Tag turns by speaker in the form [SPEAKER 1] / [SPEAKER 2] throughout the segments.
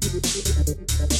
[SPEAKER 1] Thank you.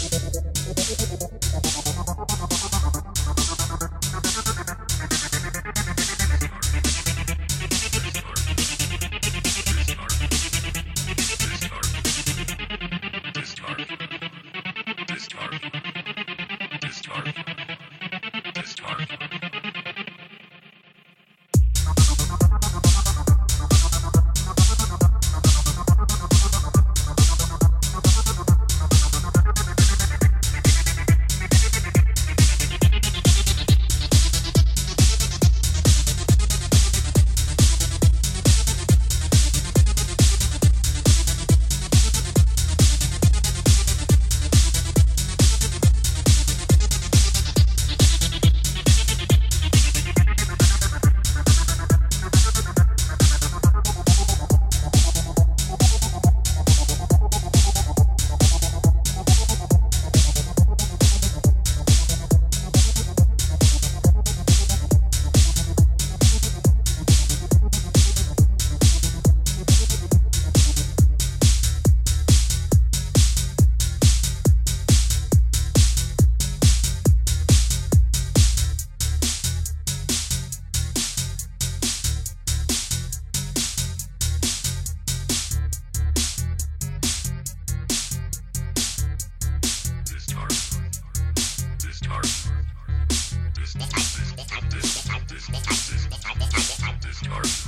[SPEAKER 1] Discharge.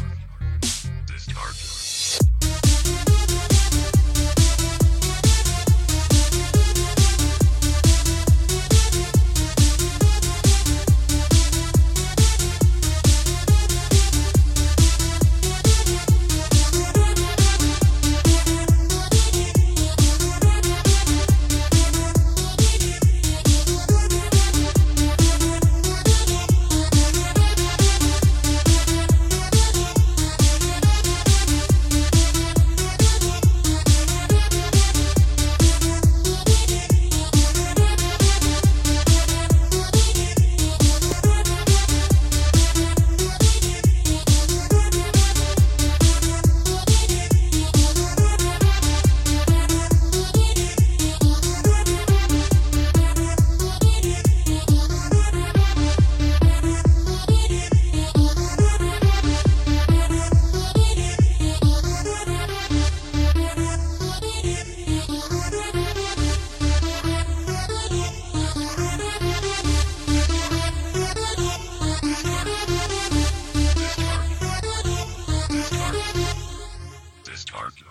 [SPEAKER 1] dark. target